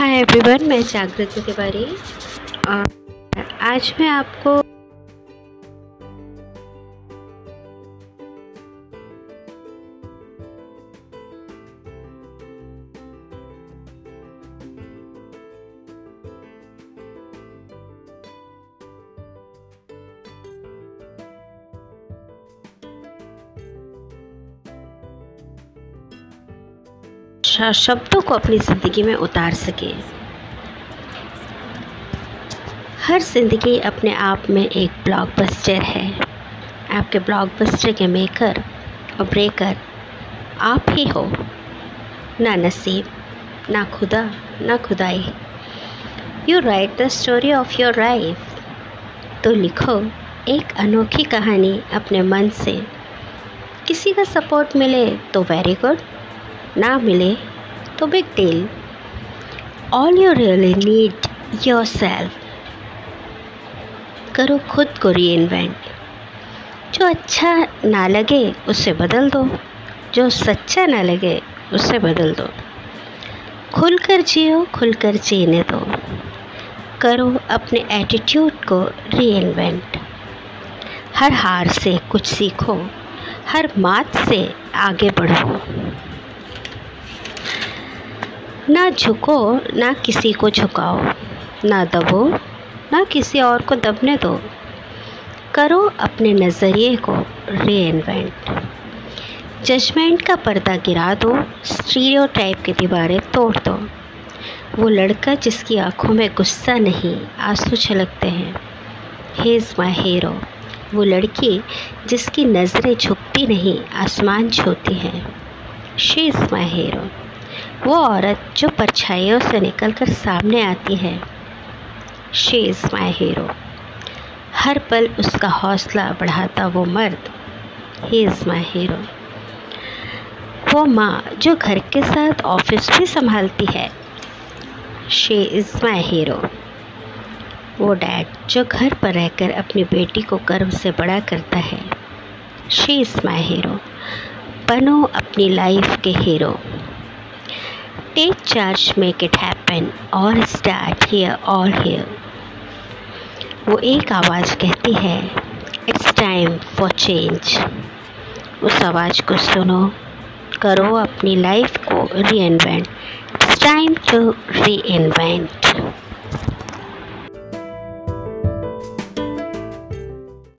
Hi everyone मैं जागृति तिवारी और आज मैं आपको शब्दों को अपनी ज़िंदगी में उतार सके। हर ज़िंदगी अपने आप में एक ब्लॉकबस्टर है। आपके ब्लॉकबस्टर के मेकर और ब्रेकर आप ही हो। ना नसीब, ना खुदा, ना खुदाई। You write the story of your life तो लिखो एक अनोखी कहानी अपने मन से। किसी का सपोर्ट मिले तो वेरी गुड ना मिले तो big deal all you really need yourself करो खुद को री इन्वेंट जो अच्छा ना लगे, उसे बदल दो. जो सच्चा ना लगे, उसे बदल दो. खुलकर जियो, खुलकर जीने दो. करो अपने एटीट्यूड को री इन्वेंट हर हार से कुछ सीखो. हर मात से आगे बढ़ो. ना झुको, ना किसी को झुकाओ। ना दबो, ना किसी और को दबने दो। करो अपने नज़रिए को री इन्वेंट जजमेंट का पर्दा गिरा दो स्टीरियो टाइप की दीवारें तोड़ दो। वो लड़का जिसकी आँखों में गुस्सा नहीं, आँसू छलकते हैं। ही इज़ माई हीरो वो लड़की जिसकी नज़रें झुकती नहीं, आसमान छूती हैं। शी इज़ माई हीरो वो औरत जो परछाइयों से निकलकर सामने आती है। शी इज़ माई हीरो हर पल उसका हौसला बढ़ाता वो मर्द। ही इज़ माई हीरो वो माँ जो घर के साथ ऑफ़िस भी संभालती है। शी इज़ माई हीरो वो डैड जो घर पर रहकर अपनी बेटी को गर्व से बड़ा करता है। शी इज़ माई हीरो बनो अपनी लाइफ के hero Take charge, make it happen. All start here, all here. वो एक आवाज़ कहती है इट्स टाइम फॉर चेंज उस आवाज़ को सुनो करो अपनी लाइफ को reinvent it's time to reinvent